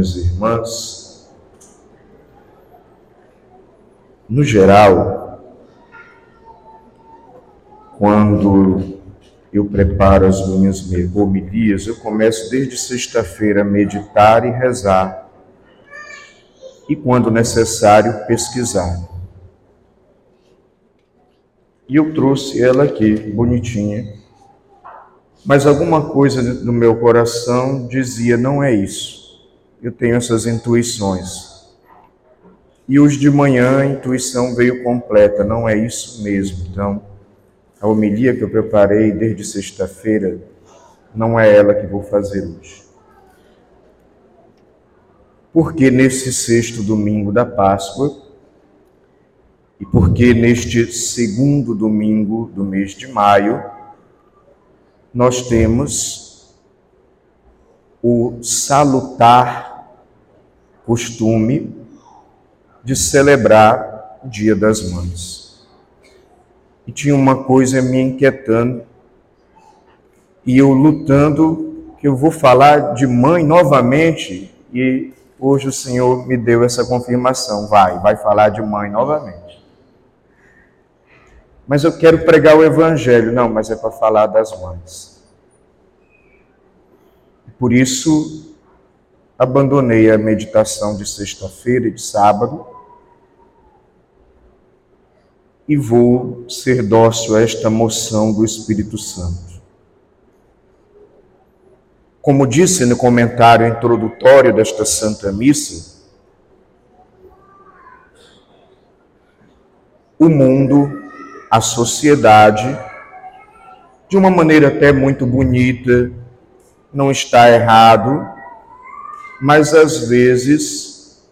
irmãos irmãs, no geral, quando eu preparo as minhas homilias, eu começo desde sexta-feira a meditar e rezar, e quando necessário, pesquisar. E eu trouxe ela aqui, bonitinha, mas alguma coisa no meu coração dizia: não é isso. Eu tenho essas intuições. E hoje de manhã a intuição veio completa: não é isso mesmo. Então, a homilia que eu preparei desde sexta-feira não é ela que vou fazer hoje. Porque nesse sexto domingo da Páscoa, e porque neste segundo domingo do mês de maio, nós temos o salutar costume de celebrar o Dia das Mães. E tinha uma coisa me inquietando, e eu lutando, que eu vou falar de mãe novamente, e hoje o Senhor me deu essa confirmação. Vai, vai falar de mãe novamente mas eu quero pregar o Evangelho. Não, mas é para falar das mães. Por isso, abandonei a meditação de sexta-feira e de sábado e vou ser dócil a esta moção do Espírito Santo. Como disse no comentário introdutório desta Santa Missa, o mundo a sociedade, de uma maneira até muito bonita, não está errado, mas às vezes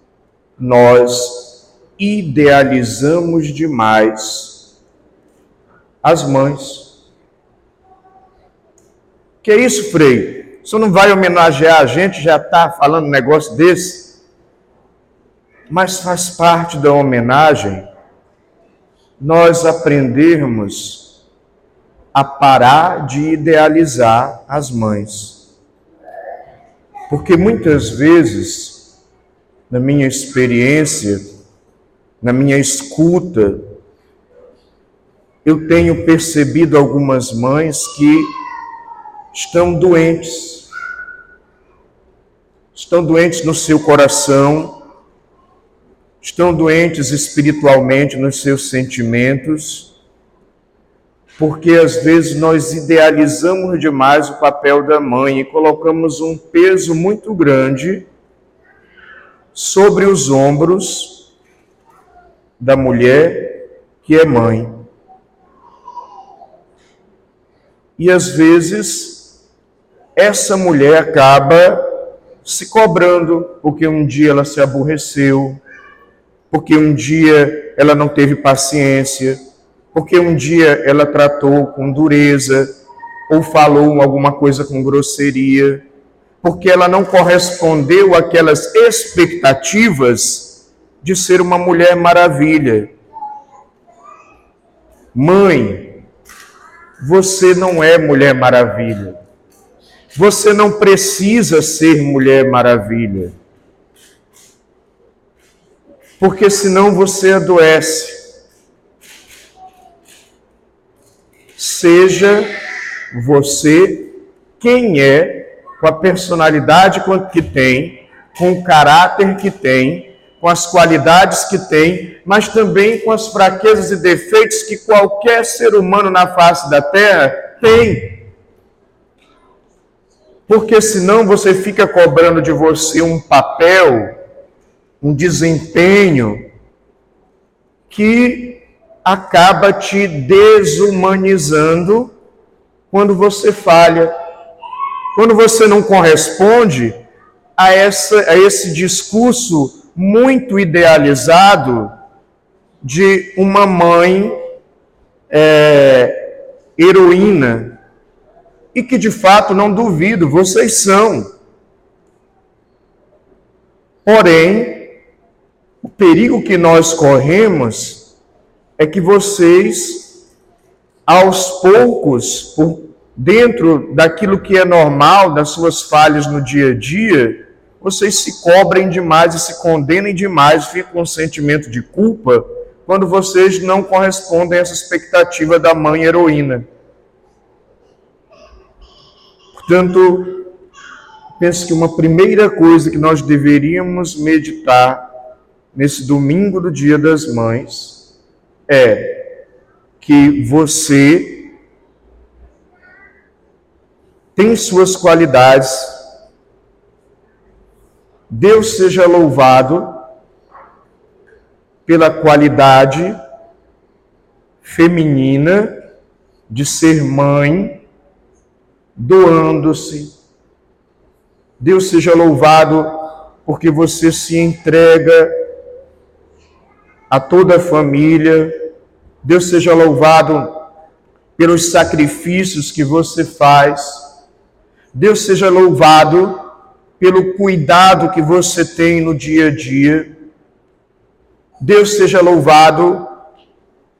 nós idealizamos demais as mães. Que é isso, Frei? Você não vai homenagear a gente, já está falando um negócio desse? Mas faz parte da homenagem nós aprendermos a parar de idealizar as mães. Porque muitas vezes, na minha experiência, na minha escuta, eu tenho percebido algumas mães que estão doentes. Estão doentes no seu coração, estão doentes espiritualmente nos seus sentimentos, porque às vezes nós idealizamos demais o papel da mãe e colocamos um peso muito grande sobre os ombros da mulher que é mãe. E às vezes essa mulher acaba se cobrando porque um dia ela se aborreceu, porque um dia ela não teve paciência, porque um dia ela tratou com dureza ou falou alguma coisa com grosseria, porque ela não correspondeu àquelas expectativas de ser uma mulher maravilha. Mãe, você não é mulher maravilha. Você não precisa ser mulher maravilha porque senão você adoece. Seja você quem é, com a personalidade que tem, com o caráter que tem, com as qualidades que tem, mas também com as fraquezas e defeitos que qualquer ser humano na face da terra tem. Porque senão você fica cobrando de você um papel um desempenho que acaba te desumanizando quando você falha, quando você não corresponde a, essa, a esse discurso muito idealizado de uma mãe é, heroína, e que de fato não duvido, vocês são. Porém, o perigo que nós corremos é que vocês, aos poucos, por dentro daquilo que é normal, das suas falhas no dia a dia, vocês se cobrem demais e se condenem demais, ficam com um sentimento de culpa quando vocês não correspondem a essa expectativa da mãe heroína. Portanto, penso que uma primeira coisa que nós deveríamos meditar nesse domingo do Dia das Mães é que você tem suas qualidades. Deus seja louvado pela qualidade feminina de ser mãe, doando-se. Deus seja louvado porque você se entrega a toda a família. Deus seja louvado pelos sacrifícios que você faz. Deus seja louvado pelo cuidado que você tem no dia a dia. Deus seja louvado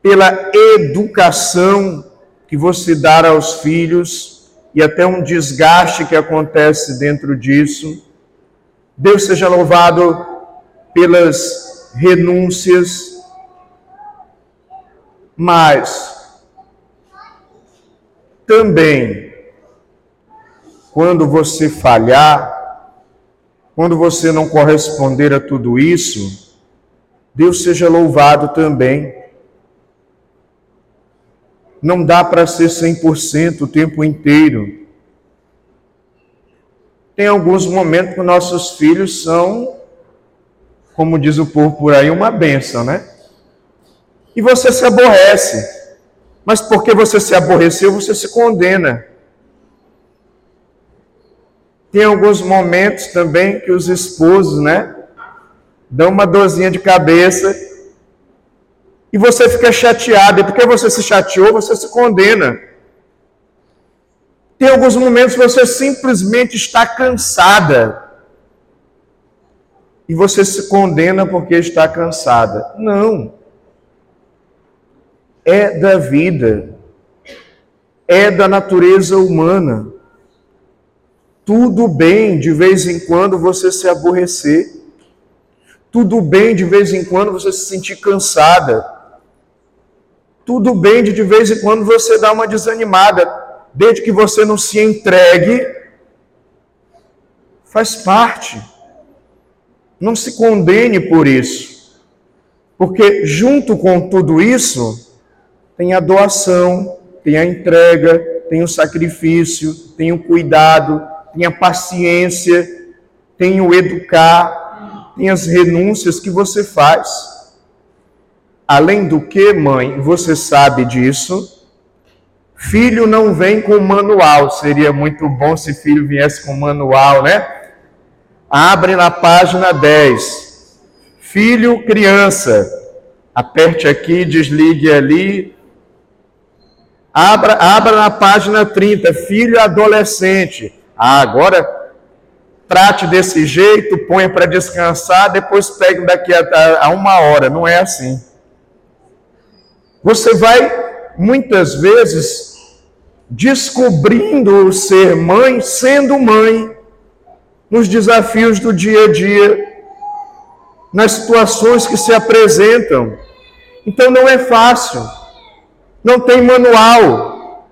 pela educação que você dá aos filhos e até um desgaste que acontece dentro disso. Deus seja louvado pelas renúncias, mas também quando você falhar, quando você não corresponder a tudo isso, Deus seja louvado também. Não dá para ser 100% o tempo inteiro. Tem alguns momentos que nossos filhos são, como diz o povo por aí, uma benção, né? E você se aborrece. Mas porque você se aborreceu, você se condena. Tem alguns momentos também que os esposos, né? dão uma dorzinha de cabeça e você fica chateado. E porque você se chateou, você se condena. Tem alguns momentos que você simplesmente está cansada. E você se condena porque está cansada. Não. É da vida. É da natureza humana. Tudo bem de vez em quando você se aborrecer. Tudo bem de vez em quando você se sentir cansada. Tudo bem de de vez em quando você dar uma desanimada, desde que você não se entregue, faz parte. Não se condene por isso. Porque junto com tudo isso, tem a doação, tem a entrega, tem o sacrifício, tem o cuidado, tem a paciência, tem o educar, tem as renúncias que você faz. Além do que, mãe, você sabe disso. Filho não vem com manual. Seria muito bom se filho viesse com manual, né? Abre na página 10. Filho, criança. Aperte aqui, desligue ali. Abra, abra na página 30. Filho, adolescente. Ah, agora trate desse jeito, ponha para descansar, depois pegue daqui a, a, uma hora. Não é assim. Você vai, muitas vezes, descobrindo ser mãe, sendo mãe, nos desafios do dia a dia, nas situações que se apresentam. Então não é fácil, não tem manual.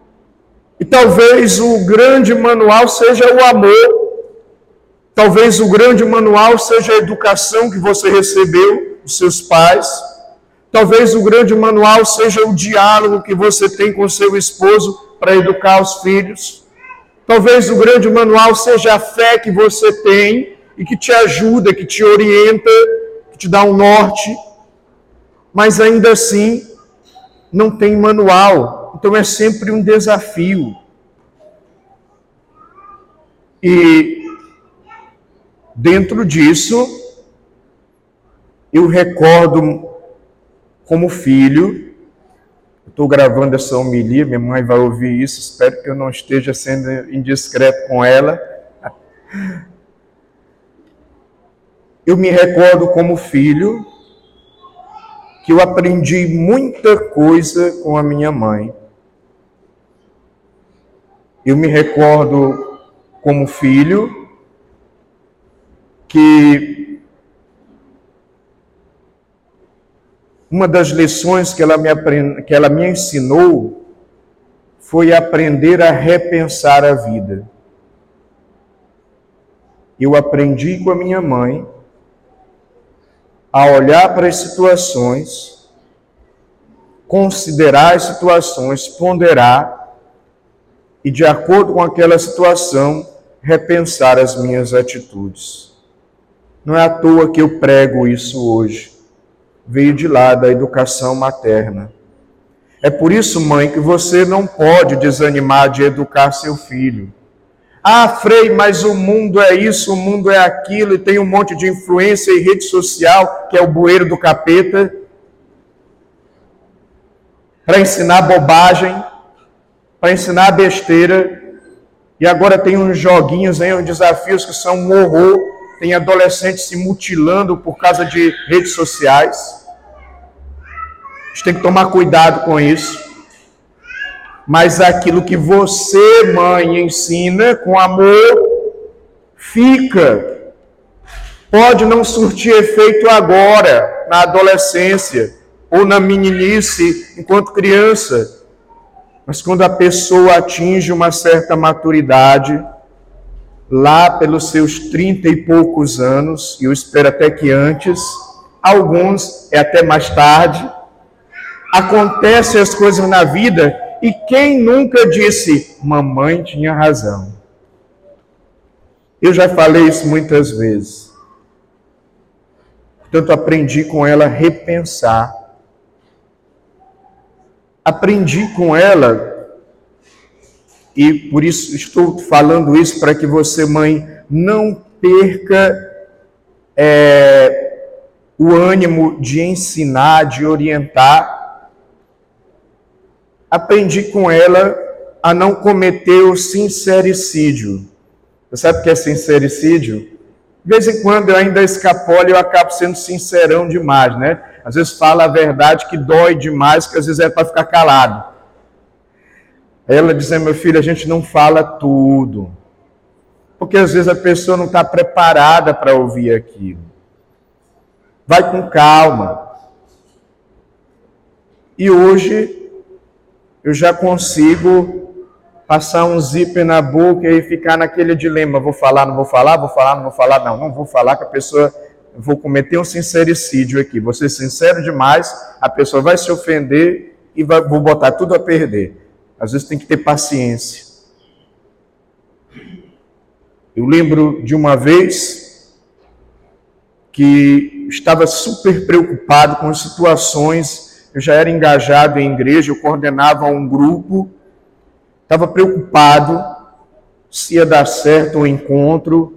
E talvez o grande manual seja o amor Talvez o grande manual seja a educação que você recebeu dos seus pais. Talvez o grande manual seja o diálogo que você tem com seu esposo para educar os filhos. Talvez o grande manual seja a fé que você tem e que te ajuda, que te orienta, que te dá um norte. Mas ainda assim, não tem manual. Então é sempre um desafio. E Dentro disso, eu recordo como filho, estou gravando essa homilia, minha mãe vai ouvir isso, espero que eu não esteja sendo indiscreto com ela. Eu me recordo como filho que eu aprendi muita coisa com a minha mãe. Eu me recordo como filho que uma das lições que ela me, aprend... que ela me ensinou foi aprender a repensar a vida. Eu aprendi com a minha mãe a olhar para as situações, considerar as situações, ponderar e, de acordo com aquela situação, repensar as minhas atitudes. Não é à toa que eu prego isso hoje. Veio de lá da educação materna. É por isso, mãe, que você não pode desanimar de educar seu filho. Ah, Frei, mas o mundo é isso, o mundo é aquilo, e tem um monte de influência e rede social, que é o bueiro do capeta, para ensinar bobagem, para ensinar besteira. E agora tem uns joguinhos aí, uns desafios que são um horror. Tem adolescentes se mutilando por causa de redes sociais. A gente tem que tomar cuidado com isso mas aquilo que você, mãe, ensina com amor, fica. Pode não surtir efeito agora, na adolescência, ou na meninice, enquanto criança, mas quando a pessoa atinge uma certa maturidade, lá pelos seus trinta e poucos anos, e eu espero até que antes, alguns é até mais tarde, acontecem as coisas na vida e quem nunca disse, mamãe tinha razão? Eu já falei isso muitas vezes. Portanto, aprendi com ela a repensar. Aprendi com ela, e por isso estou falando isso para que você, mãe, não perca é, o ânimo de ensinar, de orientar aprendi com ela a não cometer o sincericídio. Você sabe o que é sincericídio? De vez em quando eu ainda escapolo e eu acabo sendo sincerão demais, né? Às vezes fala a verdade que dói demais, que às vezes é para ficar calado. Ela dizendo, meu filho, a gente não fala tudo. Porque às vezes a pessoa não está preparada para ouvir aquilo. Vai com calma. E hoje eu já consigo passar um zíper na boca e ficar naquele dilema: vou falar, não vou falar, vou falar, não vou falar, não, não vou falar, que a pessoa, vou cometer um sincericídio aqui, vou ser sincero demais, a pessoa vai se ofender e vai, vou botar tudo a perder. Às vezes tem que ter paciência. Eu lembro de uma vez que estava super preocupado com situações eu já era engajado em igreja, eu coordenava um grupo, estava preocupado se ia dar certo o encontro,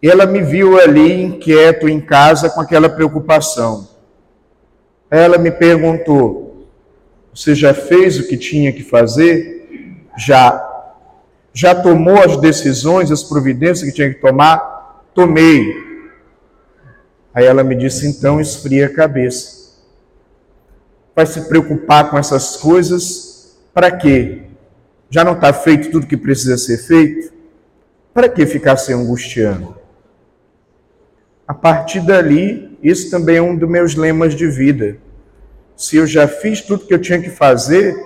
e ela me viu ali inquieto em casa com aquela preocupação. Ela me perguntou: Você já fez o que tinha que fazer? Já. Já tomou as decisões, as providências que tinha que tomar? Tomei. Aí ela me disse: Então esfria a cabeça vai se preocupar com essas coisas para quê? Já não está feito tudo que precisa ser feito? Para que ficar se angustiando? A partir dali, isso também é um dos meus lemas de vida. Se eu já fiz tudo que eu tinha que fazer,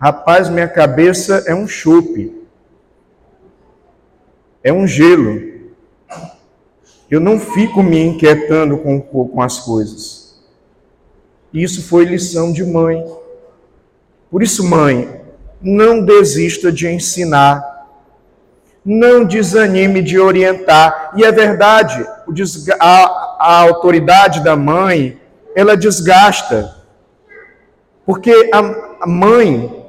rapaz, minha cabeça é um chope, é um gelo. Eu não fico me inquietando com, com as coisas. Isso foi lição de mãe. Por isso, mãe, não desista de ensinar. Não desanime de orientar. E é verdade, a, a autoridade da mãe, ela desgasta. Porque a, a mãe,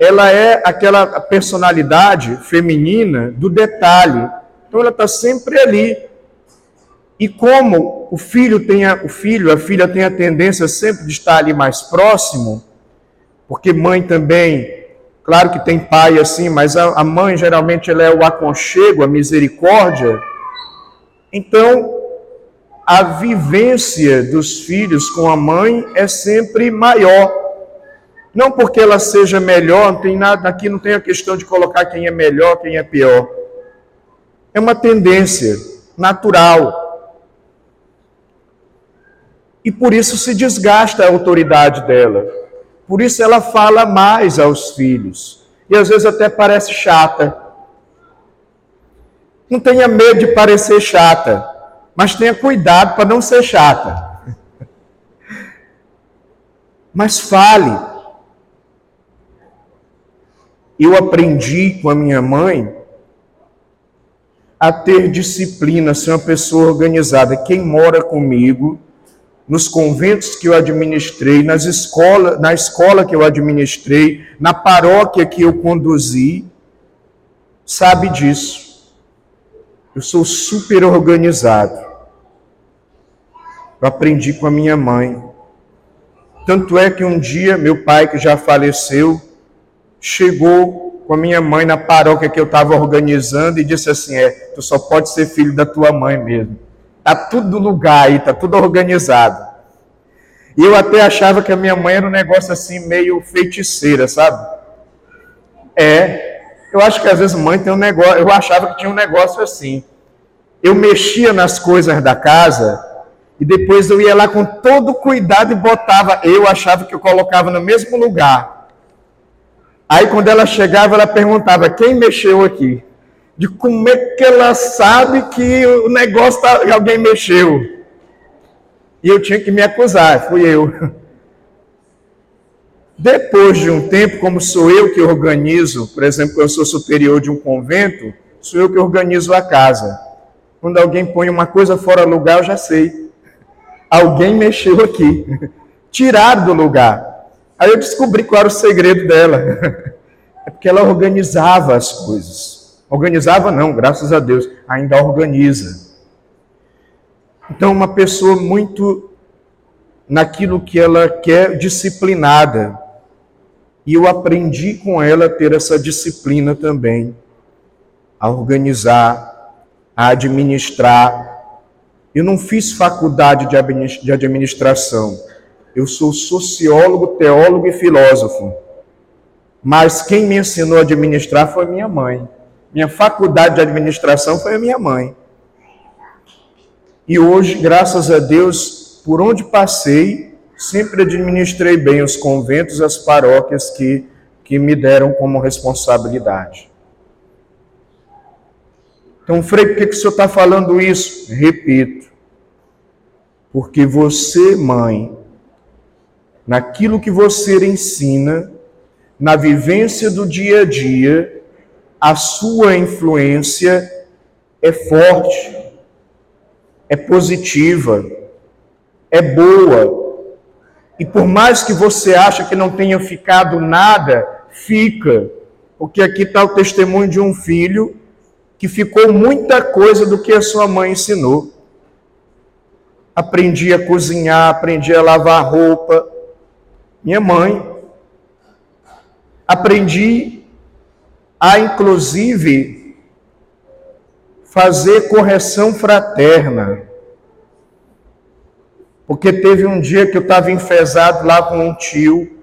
ela é aquela personalidade feminina do detalhe. Então ela está sempre ali e como o filho tem a, o filho, a filha tem a tendência sempre de estar ali mais próximo, porque mãe também, claro que tem pai assim, mas a, a mãe geralmente ela é o aconchego, a misericórdia. Então, a vivência dos filhos com a mãe é sempre maior. Não porque ela seja melhor, não tem nada aqui, não tem a questão de colocar quem é melhor, quem é pior. É uma tendência. natural. E por isso se desgasta a autoridade dela. Por isso ela fala mais aos filhos. E às vezes até parece chata. Não tenha medo de parecer chata, mas tenha cuidado para não ser chata. Mas fale. Eu aprendi com a minha mãe a ter disciplina, ser uma pessoa organizada. Quem mora comigo, nos conventos que eu administrei, nas escolas, na escola que eu administrei, na paróquia que eu conduzi, sabe disso. Eu sou super organizado. Eu aprendi com a minha mãe. Tanto é que um dia meu pai, que já faleceu, chegou com a minha mãe na paróquia que eu estava organizando e disse assim: É, tu só pode ser filho da tua mãe mesmo. Tá tudo no lugar aí, tá tudo organizado. E eu até achava que a minha mãe era um negócio assim meio feiticeira, sabe? É, eu acho que às vezes mãe tem um negócio, eu achava que tinha um negócio assim. Eu mexia nas coisas da casa e depois eu ia lá com todo cuidado e botava, eu achava que eu colocava no mesmo lugar. Aí quando ela chegava, ela perguntava: "Quem mexeu aqui?" de como é que ela sabe que o negócio tá, alguém mexeu. E eu tinha que me acusar, fui eu. Depois de um tempo, como sou eu que organizo, por exemplo, eu sou superior de um convento, sou eu que organizo a casa. Quando alguém põe uma coisa fora do lugar, eu já sei. Alguém mexeu aqui. Tiraram do lugar. Aí eu descobri qual era o segredo dela. É porque ela organizava as coisas. Organizava não, graças a Deus, ainda organiza. Então, uma pessoa muito naquilo que ela quer, disciplinada. E eu aprendi com ela a ter essa disciplina também, a organizar, a administrar. Eu não fiz faculdade de administração. Eu sou sociólogo, teólogo e filósofo. Mas quem me ensinou a administrar foi minha mãe. Minha faculdade de administração foi a minha mãe. E hoje, graças a Deus, por onde passei, sempre administrei bem os conventos, as paróquias que, que me deram como responsabilidade. Então, Frei, por que, que o senhor está falando isso? Repito, porque você, mãe, naquilo que você ensina, na vivência do dia a dia, a sua influência é forte, é positiva, é boa. E por mais que você ache que não tenha ficado nada, fica. Porque aqui está o testemunho de um filho que ficou muita coisa do que a sua mãe ensinou. Aprendi a cozinhar, aprendi a lavar roupa. Minha mãe. Aprendi a inclusive fazer correção fraterna. Porque teve um dia que eu estava enfesado lá com um tio,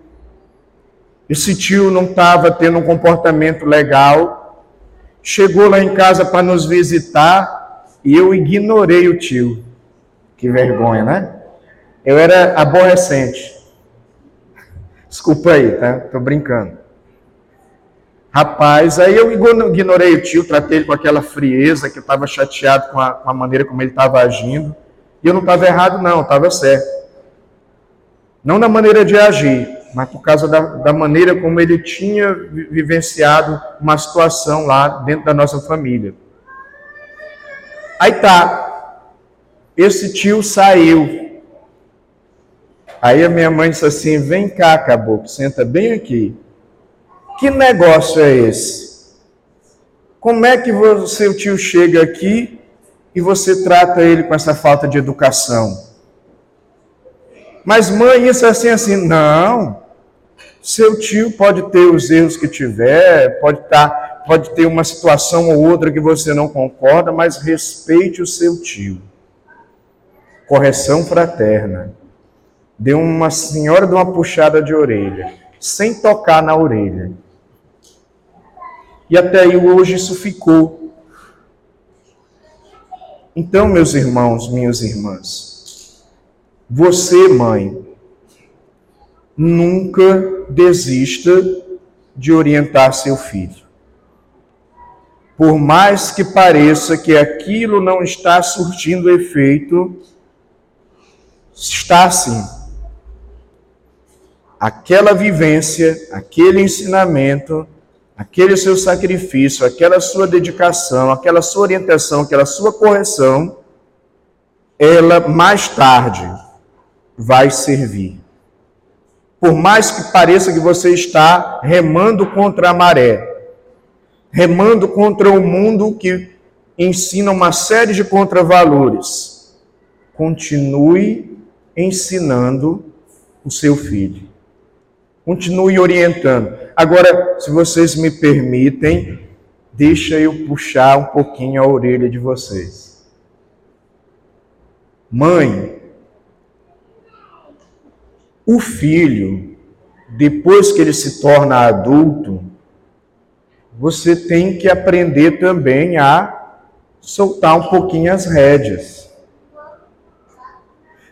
esse tio não estava tendo um comportamento legal, chegou lá em casa para nos visitar e eu ignorei o tio. Que vergonha, né? Eu era aborrecente. Desculpa aí, tá? Tô brincando. Rapaz, aí eu ignorei o tio, tratei ele com aquela frieza, que eu estava chateado com a, com a, maneira como ele estava agindo. E eu não estava errado, não, estava certo. Não na maneira de agir, mas por causa da, da maneira como ele tinha vivenciado uma situação lá dentro da nossa família. Aí tá, esse tio saiu. Aí a minha mãe disse assim: vem cá, caboclo, senta bem aqui. Que negócio é esse? Como é que o seu tio chega aqui e você trata ele com essa falta de educação? Mas mãe, isso é assim assim, não. Seu tio pode ter os erros que tiver, pode tá, pode ter uma situação ou outra que você não concorda, mas respeite o seu tio. Correção fraterna. Deu uma senhora de uma puxada de orelha, sem tocar na orelha. E até hoje isso ficou. Então, meus irmãos, minhas irmãs, você, mãe, nunca desista de orientar seu filho. Por mais que pareça que aquilo não está surtindo efeito, está sim. Aquela vivência, aquele ensinamento, aquele seu sacrifício, aquela sua dedicação, aquela sua orientação, aquela sua correção, ela mais tarde vai servir. Por mais que pareça que você está remando contra a maré, remando contra o mundo que ensina uma série de contravalores, continue ensinando o seu filho. Continue orientando. Agora, se vocês me permitem, deixa eu puxar um pouquinho a orelha de vocês. Mãe, o filho, depois que ele se torna adulto, você tem que aprender também a soltar um pouquinho as rédeas.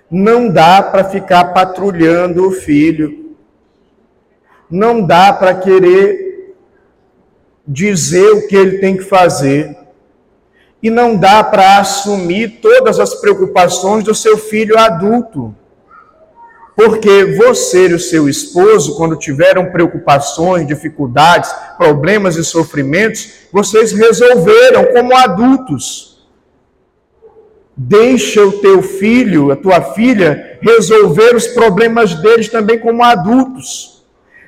Não dá para ficar patrulhando o filho. Não dá para querer dizer o que ele tem que fazer. E não dá para assumir todas as preocupações do seu filho adulto. Porque você e o seu esposo, quando tiveram preocupações, dificuldades, problemas e sofrimentos, vocês resolveram como adultos. Deixa o teu filho, a tua filha, resolver os problemas deles também como adultos.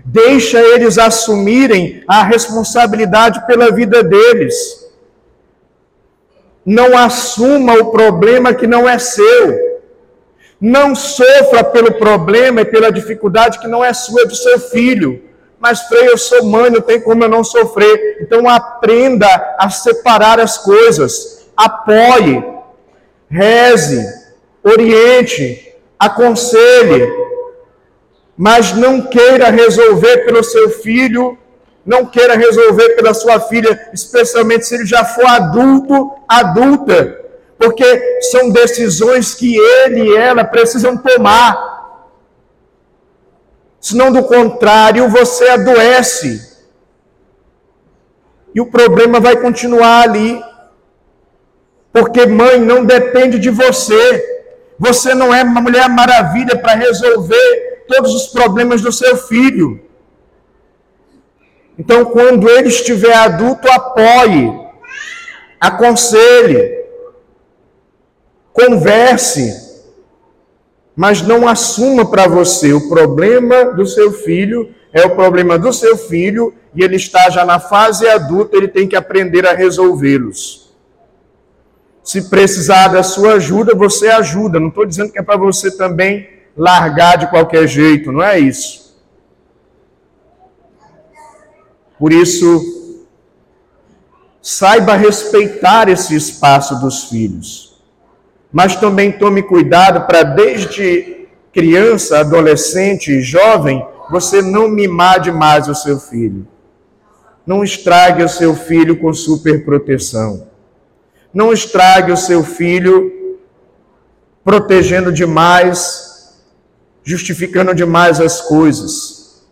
Deixa eles assumirem a responsabilidade pela vida deles. Não assuma o problema que não é seu. Não sofra pelo problema e pela dificuldade que não é sua, é do seu filho. Mas, Frei, eu sou mãe, não tem como eu não sofrer. Então, aprenda a separar as coisas. Apoie, reze, oriente, aconselhe. Mas não queira resolver pelo seu filho, não queira resolver pela sua filha, especialmente se ele já for adulto, adulta porque são decisões que ele e ela precisam tomar. Senão, do contrário, você adoece. E o problema vai continuar ali. Porque mãe não depende de você. Você não é uma mulher maravilha para resolver todos os problemas do seu filho. Então, quando ele estiver adulto, apoie, aconselhe, Converse, mas não assuma para você o problema do seu filho, é o problema do seu filho e ele está já na fase adulta, ele tem que aprender a resolvê-los. Se precisar da sua ajuda, você ajuda. Não estou dizendo que é para você também largar de qualquer jeito, não é isso. Por isso, saiba respeitar esse espaço dos filhos mas também tome cuidado para desde criança, adolescente e jovem, você não mimar demais o seu filho. Não estrague o seu filho com superproteção. Não estrague o seu filho protegendo demais, justificando demais as coisas.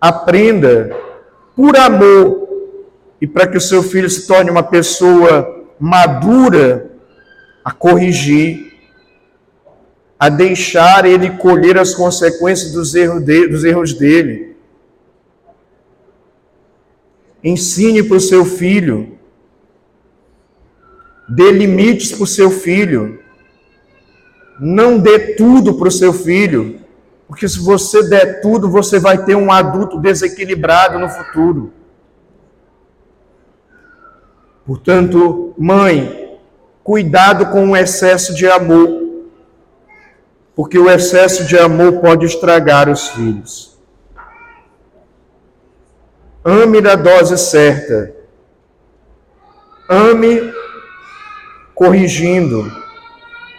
Aprenda por amor e para que o seu filho se torne uma pessoa madura a corrigir, a deixar ele colher as consequências dos erros, de, dos erros dele. Ensine para o seu filho, dê limites para o seu filho, não dê tudo para o seu filho, porque se você der tudo, você vai ter um adulto desequilibrado no futuro. Portanto, mãe, Cuidado com o excesso de amor, porque o excesso de amor pode estragar os filhos. Ame na dose certa. Ame corrigindo.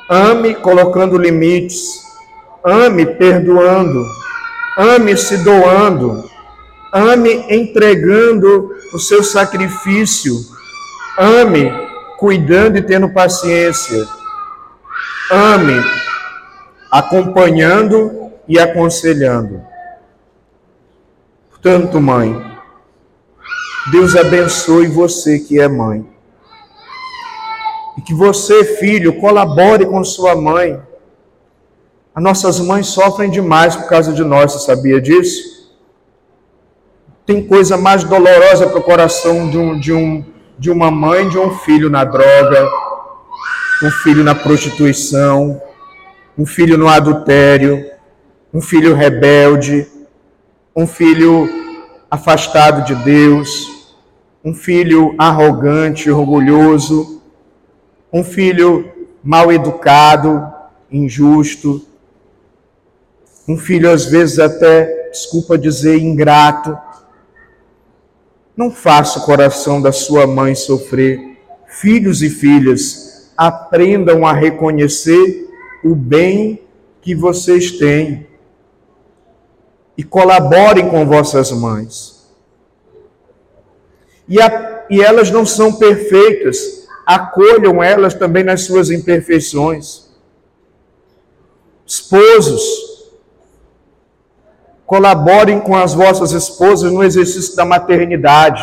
Ame colocando limites. Ame perdoando. Ame se doando. Ame entregando o seu sacrifício. Ame cuidando e tendo paciência. Ame, acompanhando e aconselhando. Portanto, mãe, Deus abençoe você que é mãe. E que você, filho, colabore com sua mãe. As nossas mães sofrem demais por causa de nós, você sabia disso? Tem coisa mais dolorosa para o coração de, um, de, um, de uma mãe de um filho na droga, um filho na prostituição, um filho no adultério, um filho rebelde, um filho afastado de Deus, um filho arrogante, orgulhoso, um filho mal educado, injusto, um filho às vezes até, desculpa dizer, ingrato. Não faça o coração da sua mãe sofrer. Filhos e filhas, aprendam a reconhecer o bem que vocês têm e colaborem com vossas mães. E, a, e elas não são perfeitas, acolham elas também nas suas imperfeições. Esposos, colaborem com as vossas esposas no exercício da maternidade.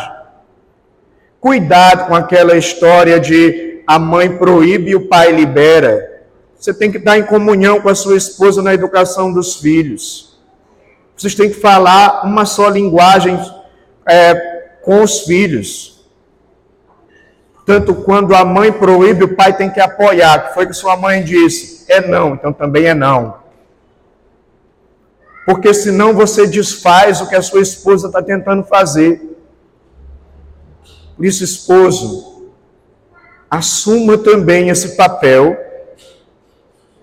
Cuidado com aquela história de a mãe proíbe e o pai libera. Você tem que estar em comunhão com a sua esposa na educação dos filhos. Vocês têm que falar uma só linguagem é, com os filhos. Tanto quando a mãe proíbe, o pai tem que apoiar. Que foi que sua mãe disse? É não, então também é não. Porque senão você desfaz o que a sua esposa está tentando fazer. Por isso, esposo, assuma também esse papel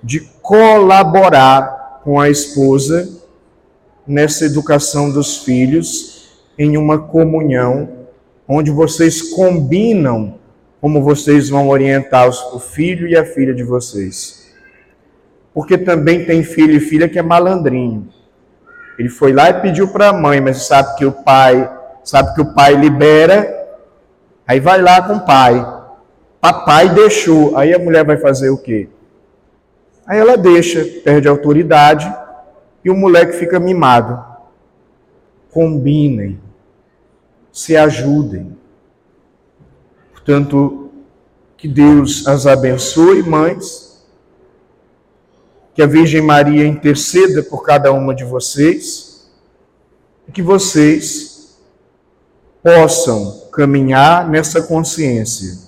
de colaborar com a esposa nessa educação dos filhos em uma comunhão onde vocês combinam como vocês vão orientar o filho e a filha de vocês. Porque também tem filho e filha que é malandrinho. Ele foi lá e pediu para a mãe, mas sabe que o pai, sabe que o pai libera, aí vai lá com o pai. Papai deixou, aí a mulher vai fazer o quê? Aí ela deixa, perde autoridade e o moleque fica mimado. Combinem, se ajudem. Portanto, que Deus as abençoe, mães, que a Virgem Maria interceda por cada uma de vocês, e que vocês possam caminhar nessa consciência.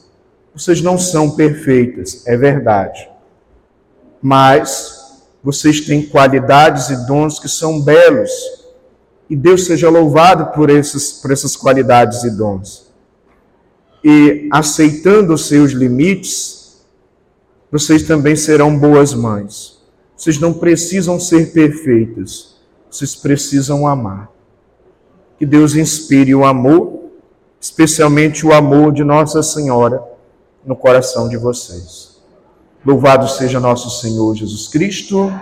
Vocês não são perfeitas, é verdade, mas vocês têm qualidades e dons que são belos. E Deus seja louvado por, esses, por essas qualidades e dons. E aceitando os seus limites, vocês também serão boas mães. Vocês não precisam ser perfeitas, vocês precisam amar. Que Deus inspire o amor, especialmente o amor de Nossa Senhora, no coração de vocês. Louvado seja nosso Senhor Jesus Cristo.